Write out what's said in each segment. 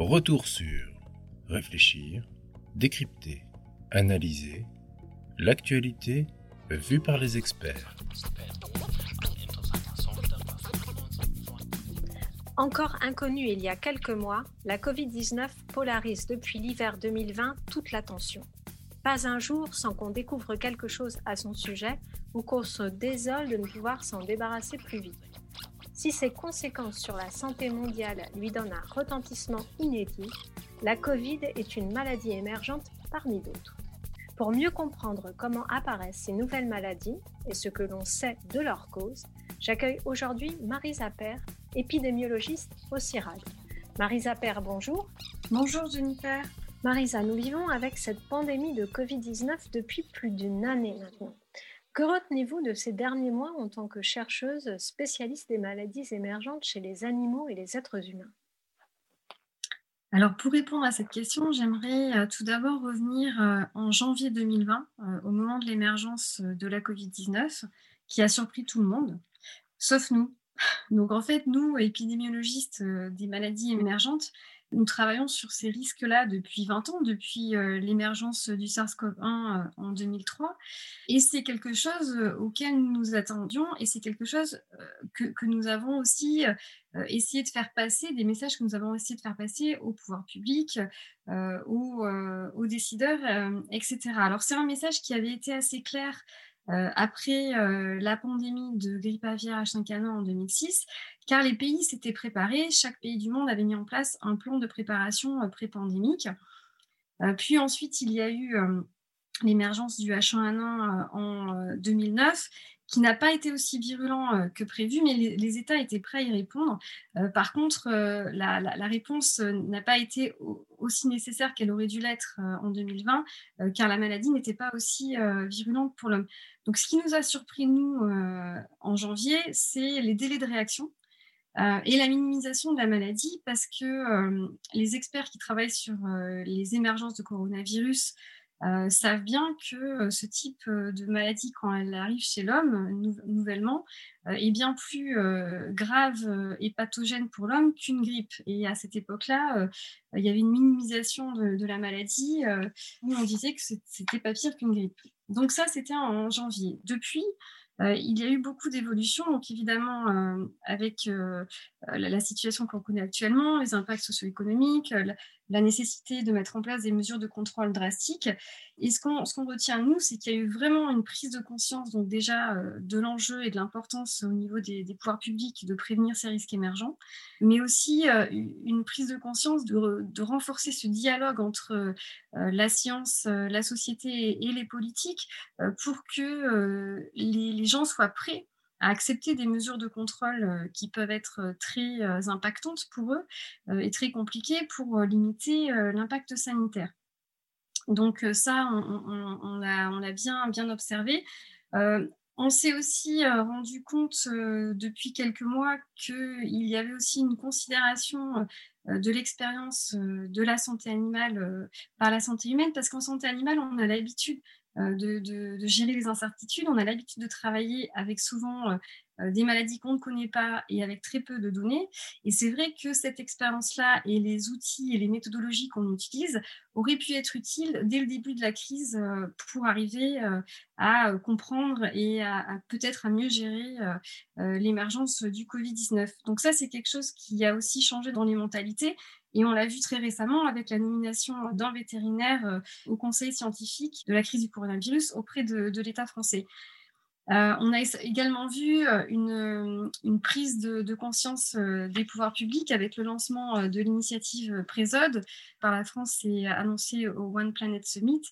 Retour sur réfléchir, décrypter, analyser l'actualité vue par les experts. Encore inconnue il y a quelques mois, la Covid-19 polarise depuis l'hiver 2020 toute l'attention. Pas un jour sans qu'on découvre quelque chose à son sujet ou qu'on se désole de ne pouvoir s'en débarrasser plus vite. Si ses conséquences sur la santé mondiale lui donnent un retentissement inédit, la Covid est une maladie émergente parmi d'autres. Pour mieux comprendre comment apparaissent ces nouvelles maladies et ce que l'on sait de leur cause, j'accueille aujourd'hui Marisa Père, épidémiologiste au CIRAD. Marisa Père, bonjour. Bonjour Jennifer. Marisa, nous vivons avec cette pandémie de Covid-19 depuis plus d'une année maintenant. Que retenez-vous de ces derniers mois en tant que chercheuse spécialiste des maladies émergentes chez les animaux et les êtres humains? Alors, pour répondre à cette question, j'aimerais euh, tout d'abord revenir euh, en janvier 2020, euh, au moment de l'émergence de la Covid-19, qui a surpris tout le monde, sauf nous. Donc, en fait, nous, épidémiologistes des maladies émergentes, nous travaillons sur ces risques-là depuis 20 ans, depuis euh, l'émergence du SARS-CoV-1 euh, en 2003. Et c'est quelque chose euh, auquel nous nous attendions et c'est quelque chose que, nous avons aussi essayé de faire passer, des messages que nous avons essayé de faire passer au pouvoir public, aux, aux, décideurs, etc. Alors c'est un message qui avait été assez clair euh, après euh, la pandémie de grippe aviaire H5N1 en 2006, car les pays s'étaient préparés, chaque pays du monde avait mis en place un plan de préparation euh, pré-pandémique. puis ensuite, il y a eu l'émergence du H1N1 en 2009 qui n'a pas été aussi virulent euh, que prévu, mais les, États étaient prêts à y répondre. Euh, par contre, euh, la, réponse n'a pas été aussi nécessaire qu'elle aurait dû l'être en 2020, car la maladie n'était pas aussi virulente pour l'homme. Donc, ce qui nous a surpris, nous, en janvier, c'est les délais de réaction. et la minimisation de la maladie, parce que les experts qui travaillent sur les émergences de coronavirus euh, savent bien que euh, ce type euh, de maladie, quand elle arrive chez l'homme nouvellement, est bien plus grave et pathogène pour l'homme qu'une grippe. Et à cette époque-là, il y avait une minimisation de, la maladie où on disait que c'était pas pire qu'une grippe. Donc ça, c'était en janvier. Depuis, il y a eu beaucoup d'évolutions, donc évidemment avec la, situation qu'on connaît actuellement, les impacts socio-économiques, nécessité de mettre en place des mesures de contrôle drastiques. Et ce qu'on ce retient, nous, c'est qu'il y a eu vraiment une prise de conscience, donc déjà euh, de l'enjeu et de l'importance au niveau des, pouvoirs publics de prévenir ces risques émergents, mais aussi euh, une prise de conscience de, de renforcer ce dialogue entre euh, la science, la société et les politiques pour que les, les gens soient prêts à accepter des mesures de contrôle euh, qui peuvent être euh, très euh, impactantes pour eux et très compliquées pour limiter l'impact sanitaire. Donc ça, on, l'a bien, bien observé. on s'est aussi rendu compte depuis quelques mois qu'il y avait aussi une considération de l'expérience de la santé animale par la santé humaine, parce qu'en santé animale, on a l'habitude euh, de, gérer les incertitudes. On a l'habitude de travailler avec souvent euh, euh, des maladies qu'on ne connaît pas et avec très peu de données. Et c'est vrai que cette expérience-là et les outils et les méthodologies qu'on utilise auraient pu être utiles dès le début de la crise pour arriver à comprendre et à, peut-être à mieux gérer l'émergence du Covid-19. Donc ça, c'est quelque chose qui a aussi changé dans les mentalités et on l'a vu très récemment avec la nomination d'un vétérinaire euh, au conseil scientifique de la crise du coronavirus auprès de, l'État français. Euh, on a également vu euh, une, prise de, conscience des pouvoirs publics avec le lancement de l'initiative Présode par la France et annoncé au One Planet Summit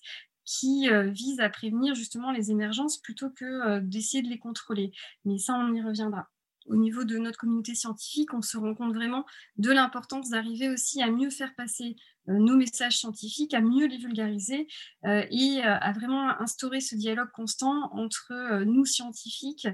qui vise à prévenir justement les émergences plutôt que d'essayer de les contrôler. Mais ça, on y reviendra au niveau de notre communauté scientifique, on se rend compte vraiment de l'importance d'arriver aussi à mieux faire passer euh, nos messages scientifiques, à mieux les vulgariser euh, et euh, à vraiment instaurer ce dialogue constant entre nous scientifiques,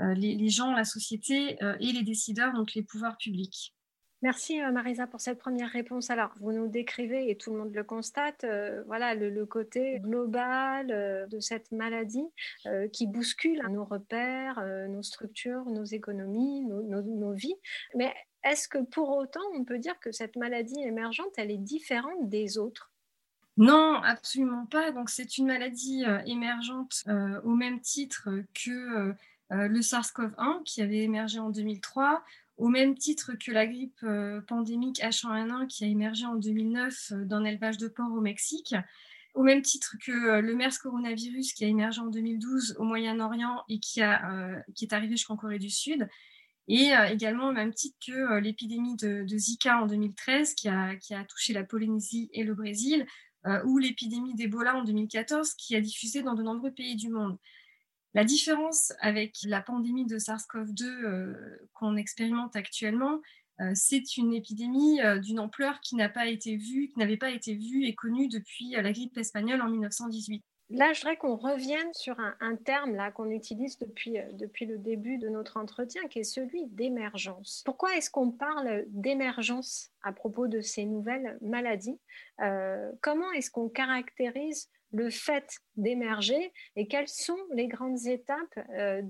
les, gens, la société et les décideurs, donc les pouvoirs publics. Merci euh, Marisa pour cette première réponse. Alors, vous nous décrivez, et tout le monde le constate, euh, voilà le, côté global euh, de cette maladie qui bouscule nos repères, nos structures, nos économies, nos, vies. Mais Est-ce que pour autant, on peut dire que cette maladie émergente, elle est différente des autres? Non, absolument pas. Donc, c'est une maladie émergente au même titre que le SARS-CoV-1 qui avait émergé en 2003, au même titre que la grippe pandémique H1N1 qui a émergé en 2009 dans l'élevage de porc au Mexique, au même titre que le MERS coronavirus qui a émergé en 2012 au Moyen-Orient et qui, est arrivé jusqu'en Corée du Sud, et également au même titre que l'épidémie de, Zika en 2013 qui a, qui a touché la Polynésie et le Brésil, euh, ou l'épidémie d'Ebola en 2014 qui a diffusé dans de nombreux pays du monde. La différence avec la pandémie de SARS-CoV-2 euh, qu'on expérimente actuellement, euh, c'est une épidémie d'une ampleur qui n'a pas été vue, qui n'avait pas été vue et connue depuis la grippe espagnole en 1918. Là, je voudrais qu'on revienne sur un, terme là qu'on utilise depuis, euh, depuis le début de notre entretien, qui est celui d'émergence. Pourquoi est-ce qu'on parle d'émergence à propos de ces nouvelles maladies? Euh, Comment est-ce qu'on caractérise le fait d'émerger et quelles sont les grandes étapes euh,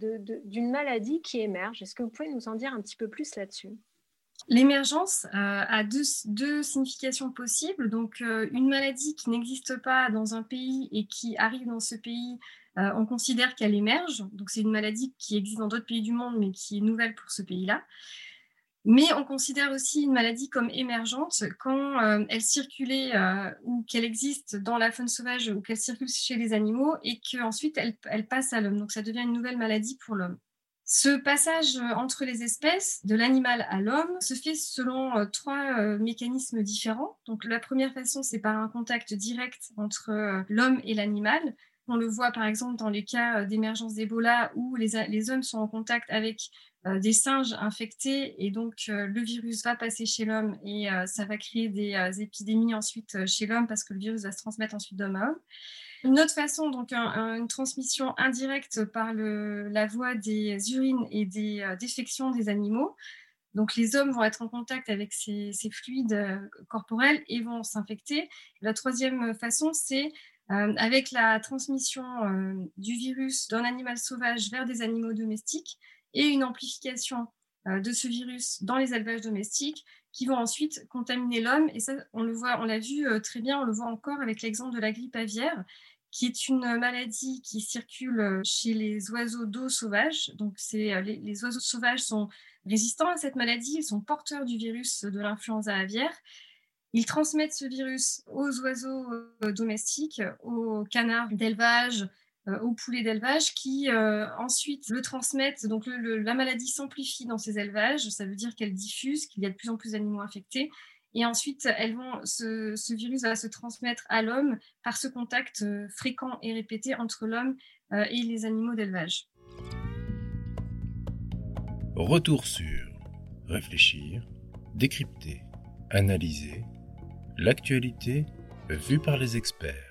d'une maladie qui émerge Est-ce que vous pouvez nous en dire un petit peu plus là-dessus? L'émergence euh, a deux, significations possibles. Donc, euh, une maladie qui n'existe pas dans un pays et qui arrive dans ce pays, on considère qu'elle émerge. Donc, c'est une maladie qui existe dans d'autres pays du monde, mais qui est nouvelle pour ce pays-là. Mais on considère aussi une maladie comme émergente quand elle circulait ou qu'elle existe dans la faune sauvage ou qu'elle circule chez les animaux et qu'ensuite elle, passe à l'homme. Donc, ça devient une nouvelle maladie pour l'homme. Ce passage euh, entre les espèces, de l'animal à l'homme, se fait selon euh, trois euh, mécanismes différents. Donc la première façon, c'est par un contact direct entre l'homme et l'animal. On le voit par exemple dans les cas d'émergence d'Ebola où les, hommes sont en contact avec des singes infectés et donc le virus va passer chez l'homme et ça va créer des épidémies ensuite chez l'homme parce que le virus va se transmettre ensuite d'homme à homme. Une autre façon, donc une transmission indirecte par la voie des urines et des euh, défections des animaux. Donc les hommes vont être en contact avec ces, fluides euh, corporels et vont s'infecter. La troisième façon, c'est euh, avec la transmission du virus d'un animal sauvage vers des animaux domestiques et une amplification de ce virus dans les élevages domestiques qui vont ensuite contaminer l'homme. Et ça, on le voit, on l'a vu très bien, on le voit encore avec l'exemple de la grippe aviaire, qui est une maladie qui circule chez les oiseaux d'eau sauvages. Donc, c'est, les, les, oiseaux sauvages sont résistants à cette maladie, ils sont porteurs du virus de l'influenza aviaire. Ils transmettent ce virus aux oiseaux domestiques, aux canards d'élevage, aux poulets d'élevage, qui ensuite le transmettent. Donc, la maladie s'amplifie dans ces élevages. Ça veut dire qu'elle diffuse, qu'il y a de plus en plus d'animaux infectés. Et ensuite, elles vont, ce, virus va se transmettre à l'homme par ce contact euh, fréquent et répété entre l'homme euh, et les animaux d'élevage. Retour sur réfléchir, décrypter, analyser l'actualité vue par les experts.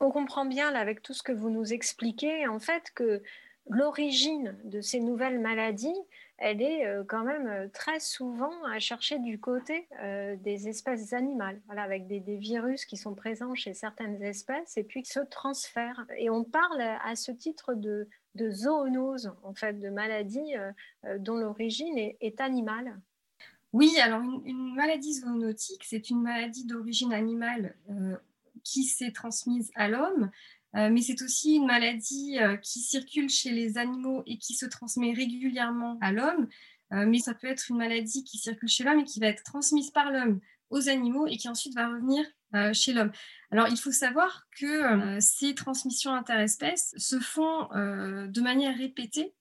On comprend bien avec tout ce que vous nous expliquez, en fait, que l'origine de ces nouvelles maladies, elle est euh, quand même euh, très souvent à chercher du côté euh, des espèces animales, avec des, virus qui sont présents chez certaines espèces et puis qui se transfèrent. Et on parle à ce titre de, zoonose, en fait, de maladies dont l'origine est, animale. Oui, alors une, maladie zoonotique, c'est une maladie d'origine animale qui s'est transmise à l'homme. Euh, mais c'est aussi une maladie euh, qui circule chez les animaux et qui se transmet régulièrement à l'homme. Euh, mais ça peut être une maladie qui circule chez l'homme et qui va être transmise par l'homme aux animaux et qui ensuite va revenir chez l'homme. Alors, il faut savoir que ces transmissions interespèces se font de manière répétée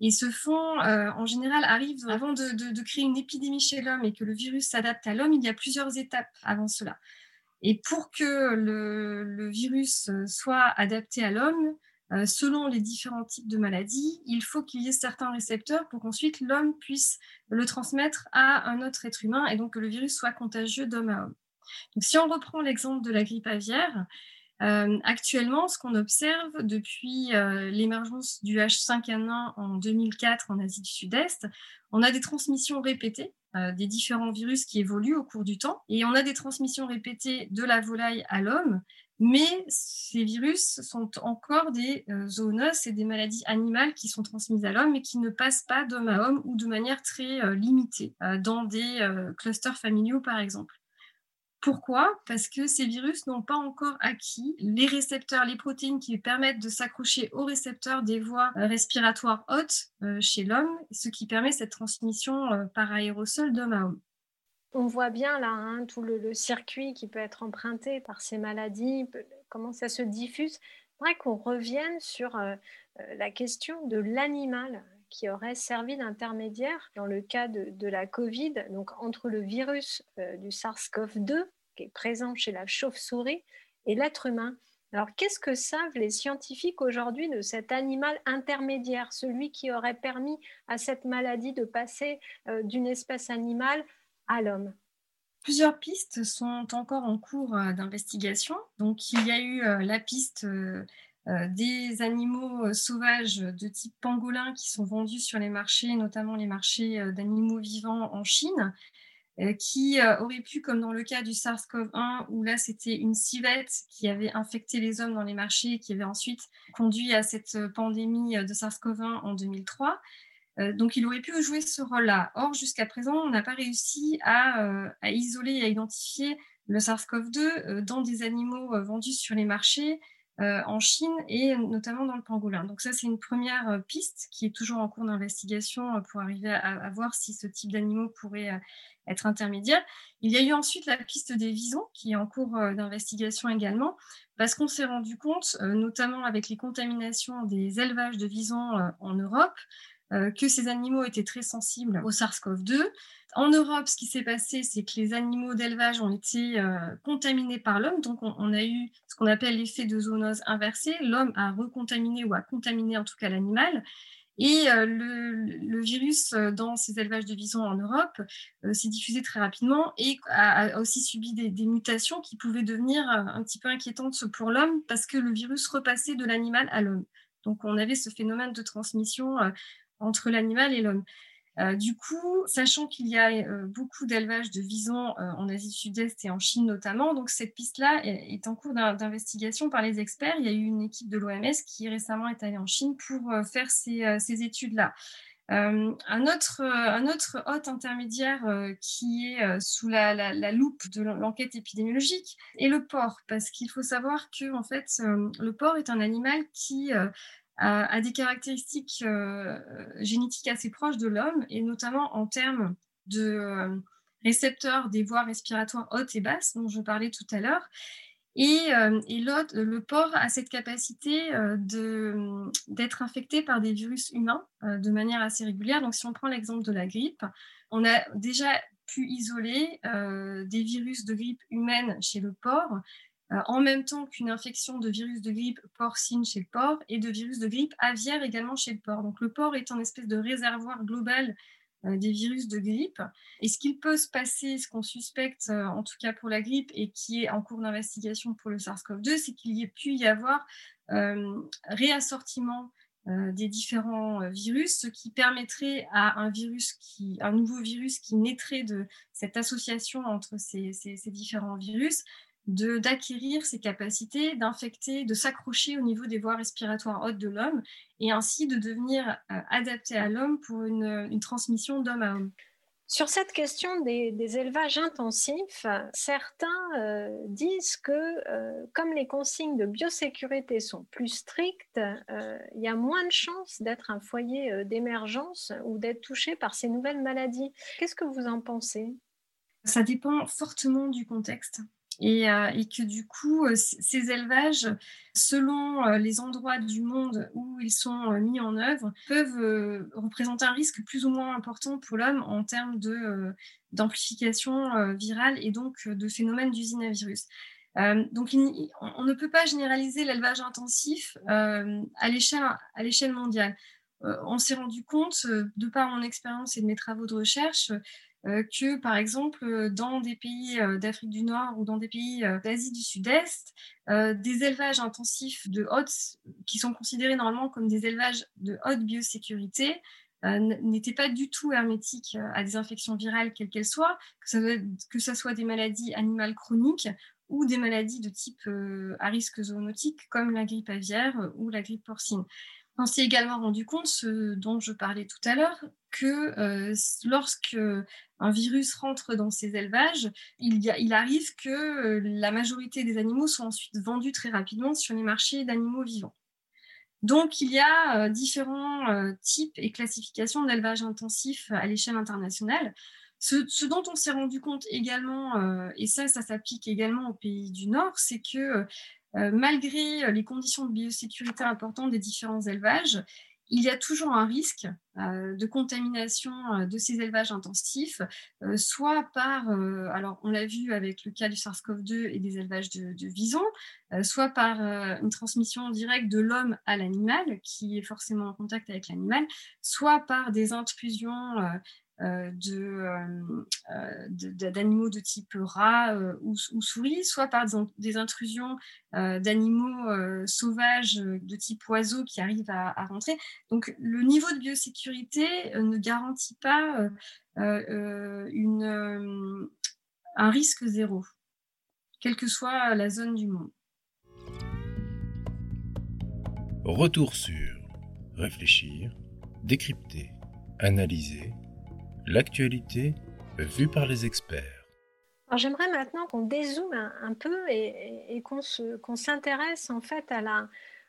et se font, en général, arrivent avant de, créer une épidémie chez l'homme et que le virus s'adapte à l'homme, il y a plusieurs étapes avant cela. Et pour que le, virus euh, soit adapté à l'homme, euh, selon les différents types de maladies, il faut qu'il y ait certains récepteurs pour qu'ensuite l'homme puisse le transmettre à un autre être humain et donc que le virus soit contagieux d'homme à homme. Donc, si on reprend l'exemple de la grippe aviaire, euh, actuellement, ce qu'on observe depuis l'émergence du H5N1 en 2004 en Asie du Sud-Est, on a des transmissions répétées des différents virus qui évoluent au cours du temps. Et on a des transmissions répétées de la volaille à l'homme, mais ces virus sont encore des zoonoses et des maladies animales qui sont transmises à l'homme et qui ne passent pas d'homme à homme ou de manière très limitée dans des clusters familiaux, par exemple. Pourquoi? Parce que ces virus n'ont pas encore acquis les récepteurs, les protéines qui permettent de s'accrocher aux récepteurs des voies euh, respiratoires hautes euh, chez l'homme, ce qui permet cette transmission euh, par aérosol d'homme à homme. On voit bien là hein, tout le, circuit qui peut être emprunté par ces maladies, comment ça se diffuse. J'aimerais qu'on revienne sur la question de l'animal qui aurait servi d'intermédiaire dans le cas de, la Covid, donc entre le virus du SARS-CoV-2 qui est présent chez la chauve-souris et l'être humain. Alors, qu'est-ce que savent les scientifiques aujourd'hui de cet animal intermédiaire, celui qui aurait permis à cette maladie de passer euh, d'une espèce animale à l'homme? Plusieurs pistes sont encore en cours euh, d'investigation. Donc, il y a eu euh, la piste des animaux sauvages de type pangolin qui sont vendus sur les marchés, notamment les marchés d'animaux vivants en Chine. Euh, qui euh, aurait pu, comme dans le cas du SARS-CoV-1, où là c'était une civette qui avait infecté les hommes dans les marchés et qui avait ensuite conduit à cette euh, pandémie de SARS-CoV-1 en 2003. donc il aurait pu jouer ce rôle-là. Or, jusqu'à présent, on n'a pas réussi à, à, isoler et à identifier le SARS-CoV-2 dans des animaux vendus sur les marchés en Chine et notamment dans le pangolin. Donc ça, c'est une première piste qui est toujours en cours d'investigation pour arriver à, voir si ce type d'animaux pourrait être intermédiaire. Il y a eu ensuite la piste des visons, qui est en cours euh, d'investigation également, parce qu'on s'est rendu compte, euh, notamment avec les contaminations des élevages de visons euh, en Europe, que ces animaux étaient très sensibles au SARS-CoV-2. En Europe, ce qui s'est passé, c'est que les animaux d'élevage ont été contaminés par l'homme. Donc, on, a eu ce qu'on appelle l'effet de zoonose inversée. L'homme a recontaminé ou a contaminé en tout cas l'animal. Et euh, le, virus euh, dans ces élevages de visons en Europe euh, s'est diffusé très rapidement et a, aussi subi des, mutations qui pouvaient devenir un petit peu inquiétantes pour l'homme parce que le virus repassait de l'animal à l'homme. Donc on avait ce phénomène de transmission entre l'animal et l'homme. Euh, du coup, sachant qu'il y a euh, beaucoup d'élevage de visons euh, en Asie du Sud-Est et en Chine notamment, donc cette piste-là est, en cours d'investigation par les experts. Il y a eu une équipe de l'OMS qui récemment est allée en Chine pour faire ces, études-là. un, autre, un autre hôte intermédiaire qui est sous la, loupe de l'enquête épidémiologique est le porc, parce qu'il faut savoir que en fait, le porc est un animal qui a, des caractéristiques euh, génétiques assez proches de l'homme, et notamment en termes de euh, récepteurs des voies respiratoires hautes et basses, dont je parlais tout à l'heure. Et, euh, et le porc a cette capacité d'être infecté par des virus humains de manière assez régulière. Donc, si on prend l'exemple de la grippe, on a déjà pu isoler des virus de grippe humaine chez le porc en même temps qu'une infection de virus de grippe porcine chez le porc et de virus de grippe aviaire également chez le porc. Donc le porc est un espèce de réservoir global euh, des virus de grippe. Et ce qu'il peut se passer, ce qu'on suspecte euh, en tout cas pour la grippe et qui est en cours d'investigation pour le SARS-CoV-2, c'est qu'il y ait pu y avoir réassortiment des différents virus, ce qui permettrait à un virus qui, un nouveau virus qui naîtrait de cette association entre ces différents virus, d'acquérir ces capacités, d'infecter, de s'accrocher au niveau des voies respiratoires hautes de l'homme et ainsi de devenir euh, adapté à l'homme pour une, transmission d'homme à homme. Sur cette question des, élevages intensifs, certains euh, disent que euh, comme les consignes de biosécurité sont plus strictes, il y a moins de chances d'être un foyer d'émergence ou d'être touché par ces nouvelles maladies. Qu'est-ce que vous en pensez? Ça dépend fortement du contexte. Euh, et, que du coup, euh, ces élevages, selon euh, les endroits du monde où ils sont mis en œuvre, peuvent représenter un risque plus ou moins important pour l'homme en termes d'amplification virale et donc de phénomènes d'usine à virus. donc, on ne peut pas généraliser l'élevage intensif à l'échelle mondiale. on s'est rendu compte, de par mon expérience et de mes travaux de recherche, que, par exemple, euh, dans des pays euh, d'Afrique du Nord ou dans des pays d'Asie du Sud-Est, des élevages intensifs de haute, qui sont considérés normalement comme des élevages de haute biosécurité, n'étaient pas du tout hermétiques à des infections virales, quelles qu'elles soient, que ce soit des maladies animales chroniques ou des maladies de type à risque zoonotique comme la grippe aviaire ou la grippe porcine. On s'est également rendu compte, ce dont je parlais tout à l'heure, que euh, lorsque un virus rentre dans ces élevages, il, arrive que euh, la majorité des animaux soient ensuite vendus très rapidement sur les marchés d'animaux vivants. Donc, il y a euh, différents types et classifications d'élevage intensif à l'échelle internationale. Ce, dont on s'est rendu compte également, et ça, ça s'applique également aux pays du Nord, c'est que euh, malgré euh, les conditions de biosécurité importantes des différents élevages, il y a toujours un risque euh, de contamination de ces élevages intensifs, soit par, alors on l'a vu avec le cas du SARS-CoV-2 et des élevages de, de visons, soit par une transmission directe de l'homme à l'animal, qui est forcément en contact avec l'animal, soit par des intrusions euh, euh, euh, d'animaux de, type rat ou, ou, souris, soit par des, intrusions d'animaux sauvages de type oiseau qui arrivent à, rentrer. Donc le niveau de biosécurité ne garantit pas un risque zéro, quelle que soit la zone du monde. Retour sur réfléchir, décrypter, analyser L'actualité vue par les experts. Alors j'aimerais maintenant qu'on dézoome un, peu et, qu'on s'intéresse en fait à la,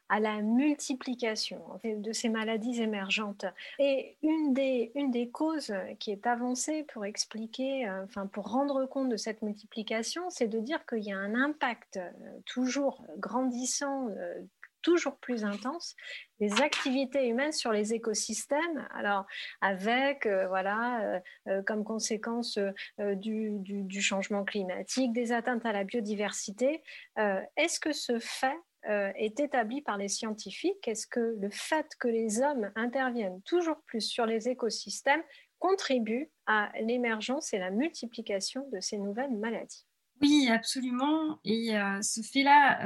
à la multiplication de ces maladies émergentes. Et une des, une des causes qui est avancée pour expliquer, euh, enfin pour rendre compte de cette multiplication, c'est de dire qu'il y a un impact euh, toujours grandissant euh, toujours plus intense des activités humaines sur les écosystèmes, alors avec euh, voilà euh, euh, comme conséquence du, changement climatique, des atteintes à la biodiversité. Est-ce que ce fait est établi par les scientifiques? Est-ce que le fait que les hommes interviennent toujours plus sur les écosystèmes contribue à l'émergence et la multiplication de ces nouvelles maladies? Oui, absolument. Et ce fait-là,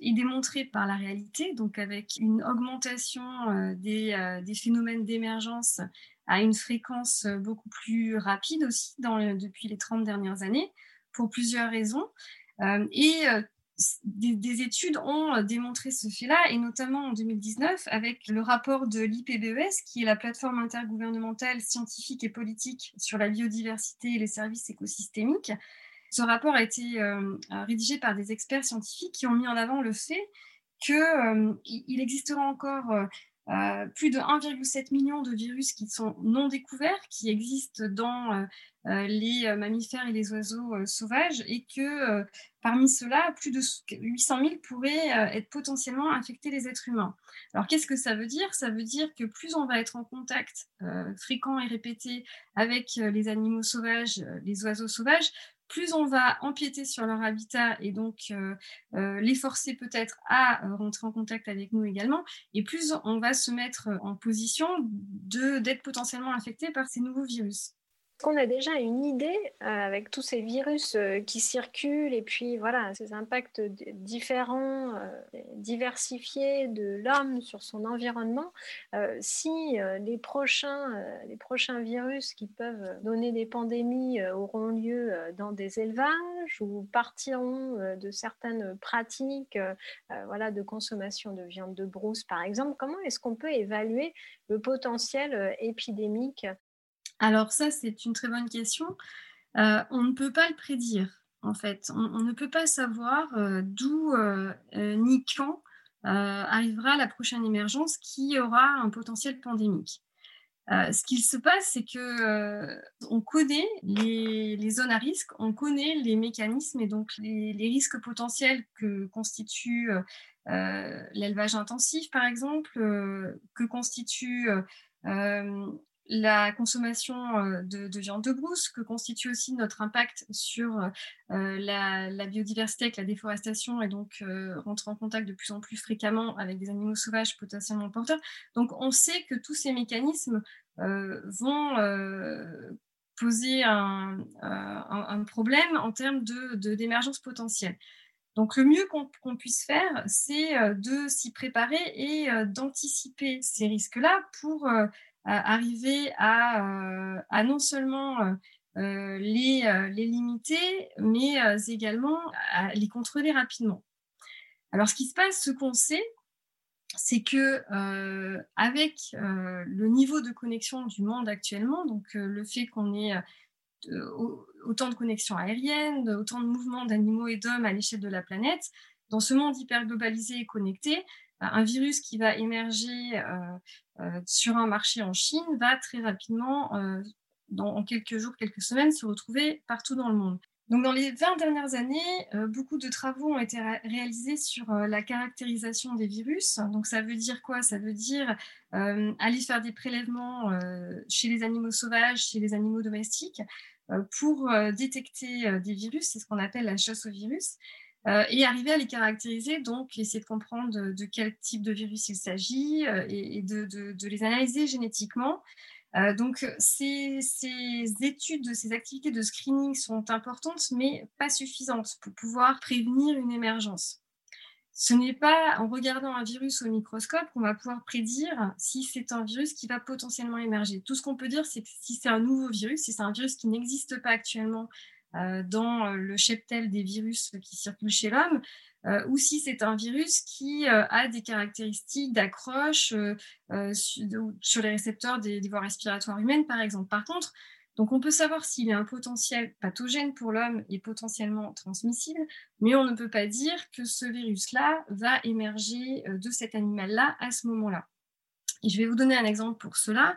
est démontré par la réalité, donc avec une augmentation euh, euh, des, phénomènes d'émergence à une fréquence euh, beaucoup plus rapide aussi depuis les 30 dernières années, pour plusieurs raisons. et des, études ont démontré ce fait-là, et notamment en 2019 avec le rapport de l'IPBES, qui est la plateforme intergouvernementale scientifique et politique sur la biodiversité et les services écosystémiques, ce rapport a été euh, rédigé par des experts scientifiques qui ont mis en avant le fait qu'il euh, existera encore euh, plus de 1,7 million de virus qui sont non découverts, qui existent dans les mammifères et les oiseaux sauvages, et que parmi ceux-là, plus de 800 000 pourraient être potentiellement infectés les êtres humains. Alors qu'est-ce que ça veut dire? Ça veut dire que plus on va être en contact fréquent et répété avec les animaux sauvages, les oiseaux sauvages, plus on va empiéter sur leur habitat et donc euh, euh, les forcer peut-être à euh, rentrer en contact avec nous également, et plus on va se mettre en position d'être potentiellement infecté par ces nouveaux virus qu'on a déjà une idée euh, avec tous ces virus euh, qui circulent et puis voilà ces impacts différents, euh, diversifiés de l'homme sur son environnement. si les prochains, les prochains virus qui peuvent donner des pandémies auront lieu dans des élevages ou partiront de certaines pratiques, voilà, de consommation de viande de brousse par exemple, comment est-ce qu'on peut évaluer le potentiel épidémique alors ça, c'est une très bonne question. Euh, on ne peut pas le prédire, en fait. On, ne peut pas savoir euh, d'où euh, ni quand arrivera la prochaine émergence qui aura un potentiel pandémique. ce qu'il se passe, c'est que on connaît les, zones à risque, on connaît les mécanismes et donc les, les risques potentiels que constitue l'élevage intensif, par exemple, que constitue la consommation euh, de, viande de brousse, que constitue aussi notre impact sur euh, la, biodiversité avec la déforestation et donc euh, rentrer en contact de plus en plus fréquemment avec des animaux sauvages potentiellement porteurs. Donc on sait que tous ces mécanismes vont poser un, problème en termes d'émergence de, potentielle. Donc le mieux qu'on puisse faire, c'est de s'y préparer et d'anticiper ces risques-là pour arriver à, euh, à, non seulement euh, les, les, limiter, mais également à les contrôler rapidement. Alors, ce qui se passe, ce qu'on sait, c'est que avec le niveau de connexion du monde actuellement, donc le fait qu'on ait autant de connexions aériennes, autant de mouvements d'animaux et d'hommes à l'échelle de la planète, dans ce monde hyper globalisé et connecté, un virus qui va émerger sur un marché en Chine va très rapidement, dans, en quelques jours, quelques semaines, se retrouver partout dans le monde. Donc, dans les 20 dernières années, euh, beaucoup de travaux ont été réalisés sur euh, la caractérisation des virus. Donc, ça veut dire quoi? Ça veut dire euh, aller faire des prélèvements chez les animaux sauvages, chez les animaux domestiques, pour détecter des virus. C'est ce qu'on appelle la chasse aux virus. Et arriver à les caractériser, donc essayer de comprendre de, quel type de virus il s'agit et, de, les analyser génétiquement euh, donc, ces, études, ces activités de screening sont importantes, mais pas suffisantes pour pouvoir prévenir une émergence. Ce n'est pas en regardant un virus au microscope qu'on va pouvoir prédire si c'est un virus qui va potentiellement émerger. Tout ce qu'on peut dire, c'est que si c'est un nouveau virus, si c'est un virus qui n'existe pas actuellement euh, dans le cheptel des virus qui circulent chez l'homme, euh, ou si c'est un virus qui euh, a des caractéristiques d'accroche euh, sur les récepteurs des, voies respiratoires humaines, par exemple. Par contre, donc on peut savoir s'il y a un potentiel pathogène pour l'homme et potentiellement transmissible, mais on ne peut pas dire que ce virus-là va émerger de cet animal-là à ce moment-là. Je vais vous donner un exemple pour cela.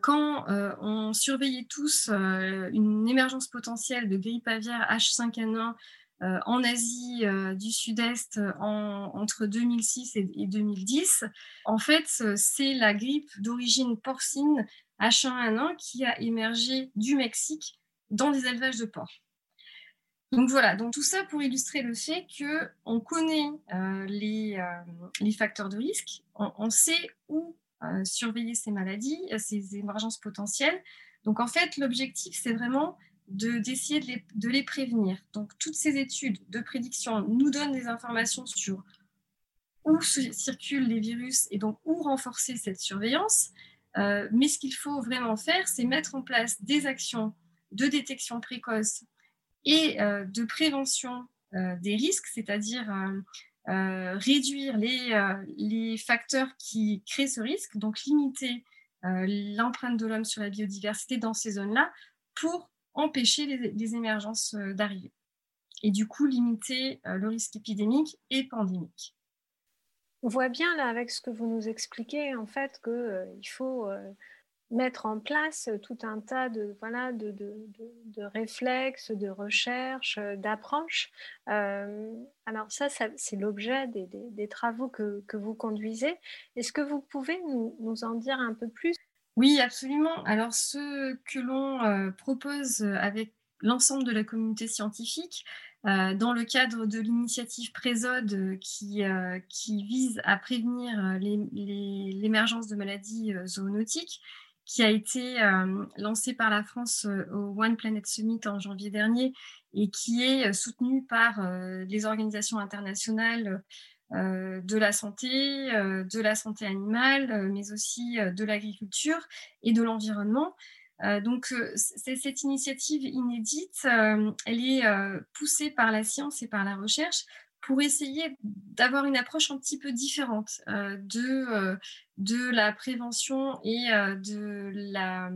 Quand on surveillait tous une émergence potentielle de grippe aviaire H5N1 euh, en Asie euh, du Sud-Est euh, entre 2006 et, 2010. En fait, c'est la grippe d'origine porcine H1N1 qui a émergé du Mexique dans des élevages de porcs. Donc voilà, donc tout ça pour illustrer le fait qu'on connaît les, facteurs de risque, on sait où surveiller ces maladies, ces émergences potentielles. Donc en fait, l'objectif, c'est vraiment d'essayer de, de, les prévenir. Donc, toutes ces études de prédiction nous donnent des informations sur où circulent les virus et donc où renforcer cette surveillance. Euh, mais ce qu'il faut vraiment faire, c'est mettre en place des actions de détection précoce et euh, de prévention euh, des risques, c'est-à-dire réduire les, les, facteurs qui créent ce risque, donc limiter l'empreinte de l'homme sur la biodiversité dans ces zones-là pour empêcher les, émergences euh, d'arriver et du coup limiter euh, le risque épidémique et pandémique. On voit bien là avec ce que vous nous expliquez en fait qu'il euh, faut mettre en place tout un tas de, voilà, de, de, de, réflexes, de recherches, d'approches. alors ça, c'est l'objet des, des, travaux que, que, vous conduisez. Est-ce que vous pouvez nous, nous en dire un peu plus? Oui, absolument. Alors, ce que l'on euh, propose avec l'ensemble de la communauté scientifique, euh, dans le cadre de l'initiative Présode euh, qui, qui, vise à prévenir l'émergence de maladies zoonotiques, qui a été lancée par la France au One Planet Summit en janvier dernier et qui est soutenue par les organisations internationales euh, de la santé, euh, de la santé animale, euh, mais aussi de l'agriculture et de l'environnement. donc, cette initiative inédite, elle est poussée par la science et par la recherche pour essayer d'avoir une approche un petit peu différente de, de la prévention et de la,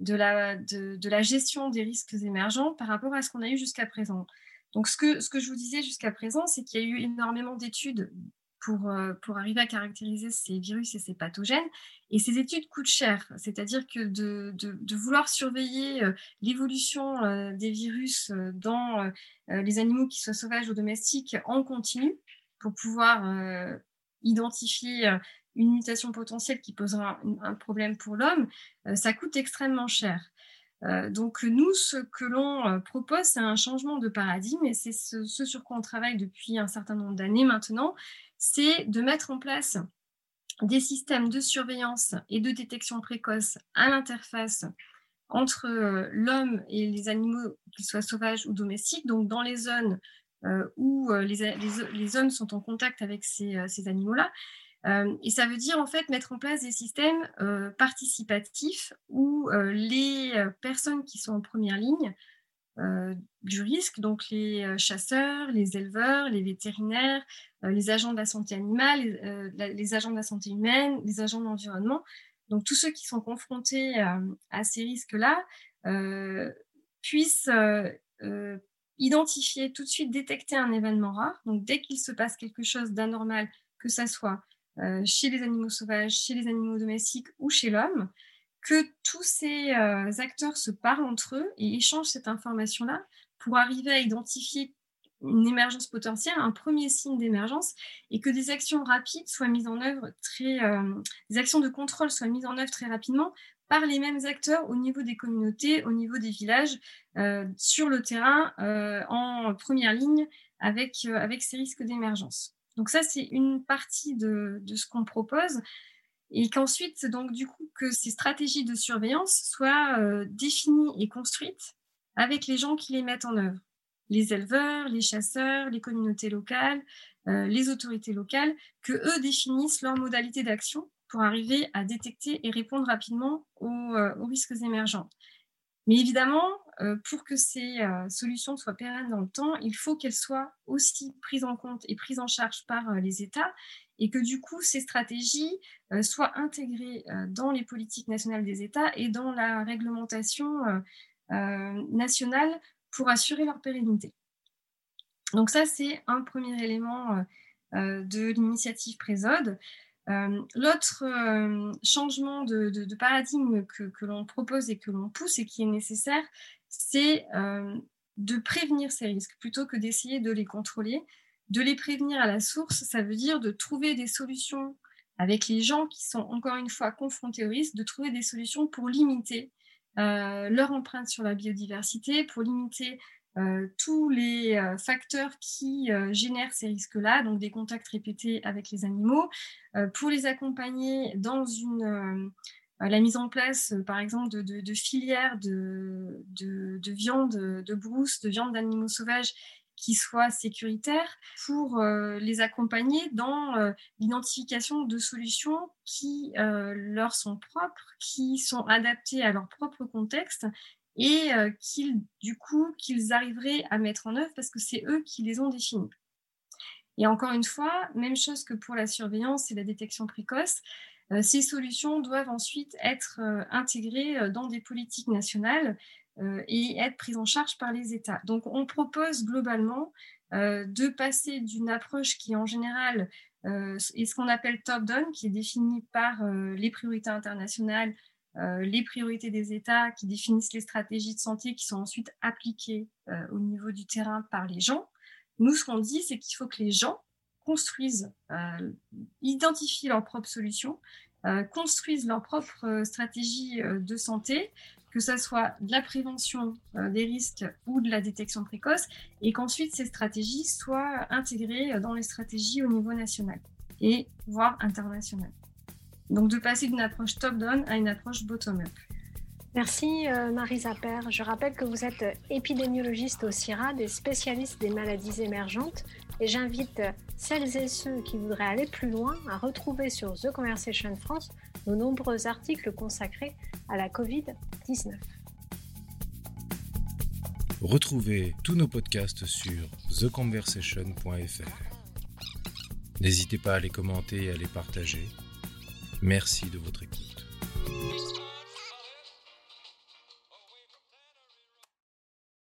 de, la, de la gestion des risques émergents par rapport à ce qu'on a eu jusqu'à présent. Donc, ce que, ce que je vous disais jusqu'à présent, c'est qu'il y a eu énormément d'études pour, euh, pour arriver à caractériser ces virus et ces pathogènes. Et ces études coûtent cher, c'est-à-dire que de, de, vouloir surveiller euh, l'évolution euh, des virus dans les animaux qui soient sauvages ou domestiques en continu pour pouvoir identifier une mutation potentielle qui posera un problème pour l'homme, ça coûte extrêmement cher. Euh, donc nous, ce que l'on euh, propose, c'est un changement de paradigme et c'est ce, sur quoi on travaille depuis un certain nombre d'années maintenant, c'est de mettre en place des systèmes de surveillance et de détection précoce à l'interface entre euh, l'homme et les animaux, qu'ils soient sauvages ou domestiques, donc dans les zones où les, hommes sont en contact avec ces animaux-là, et ça veut dire en fait mettre en place des systèmes participatifs où les personnes qui sont en première ligne du risque, donc les chasseurs, les éleveurs, les vétérinaires, les agents de la santé animale, les, les, agents de la santé humaine, les agents de l'environnement, donc tous ceux qui sont confrontés à ces risques-là, puissent identifier, tout de suite détecter un événement rare. Donc dès qu'il se passe quelque chose d'anormal, que ça soit euh, chez les animaux sauvages, chez les animaux domestiques ou chez l'homme, que tous ces euh, acteurs se parlent entre eux et échangent cette information-là pour arriver à identifier une émergence potentielle, un premier signe d'émergence, et que des actions rapides soient mises en œuvre très, euh, des actions de contrôle soient mises en œuvre très rapidement par les mêmes acteurs au niveau des communautés, au niveau des villages, sur le terrain, en première ligne, avec ces risques d'émergence. Donc ça, c'est une partie de, de ce qu'on propose. Et qu'ensuite, donc du coup, que ces stratégies de surveillance soient définies et construites avec les gens qui les mettent en œuvre. Les éleveurs, les chasseurs, les communautés locales, les autorités locales, que eux définissent leurs modalités d'action pour arriver à détecter et répondre rapidement aux, euh, risques émergents. Mais évidemment, euh, pour que ces euh, solutions soient pérennes dans le temps, il faut qu'elles soient aussi prises en compte et prises en charge par les États et que du coup, ces stratégies soient intégrées dans les politiques nationales des États et dans la réglementation nationale pour assurer leur pérennité. Donc ça, c'est un premier élément de l'initiative Présode. Euh, l'autre euh, changement de, paradigme que, l'on propose et que l'on pousse et qui est nécessaire, c'est euh, de prévenir ces risques plutôt que d'essayer de les contrôler. De les prévenir à la source, ça veut dire de trouver des solutions avec les gens qui sont encore une fois confrontés aux risques, de trouver des solutions pour limiter leur empreinte sur la biodiversité, pour limiter euh, tous les euh, facteurs qui euh, génèrent ces risques-là, donc des contacts répétés avec les animaux, pour les accompagner dans une, la mise en place, par exemple, de, filières de, de, viande de brousse, de viande d'animaux sauvages qui soient sécuritaires, pour les accompagner dans l'identification de solutions qui leur sont propres, qui sont adaptées à leur propre contexte et euh, qu'ils, du coup, qu'ils arriveraient à mettre en œuvre parce que c'est eux qui les ont définis. Et encore une fois, même chose que pour la surveillance et la détection précoce, euh, ces solutions doivent ensuite être euh, intégrées dans des politiques nationales et être prises en charge par les États. Donc on propose globalement de passer d'une approche qui en général est ce qu'on appelle top-down, qui est définie par les priorités internationales euh, les priorités des États qui définissent les stratégies de santé qui sont ensuite appliquées euh, au niveau du terrain par les gens. Nous, ce qu'on dit, c'est qu'il faut que les gens construisent, euh, identifient leurs propres solutions, construisent leurs propres stratégies de santé, que ce soit de la prévention des risques ou de la détection précoce, et qu'ensuite ces stratégies soient intégrées dans les stratégies au niveau national et voire international. Donc de passer d'une approche top-down à une approche bottom-up. Merci euh, Marisa Père. Je rappelle que vous êtes épidémiologiste au CIRAD et spécialiste des maladies émergentes. Et j'invite celles et ceux qui voudraient aller plus loin à retrouver sur The Conversation France nos nombreux articles consacrés à la Covid-19. Retrouvez tous nos podcasts sur theconversation.fr. N'hésitez pas à les commenter et à les partager Merci de votre écoute.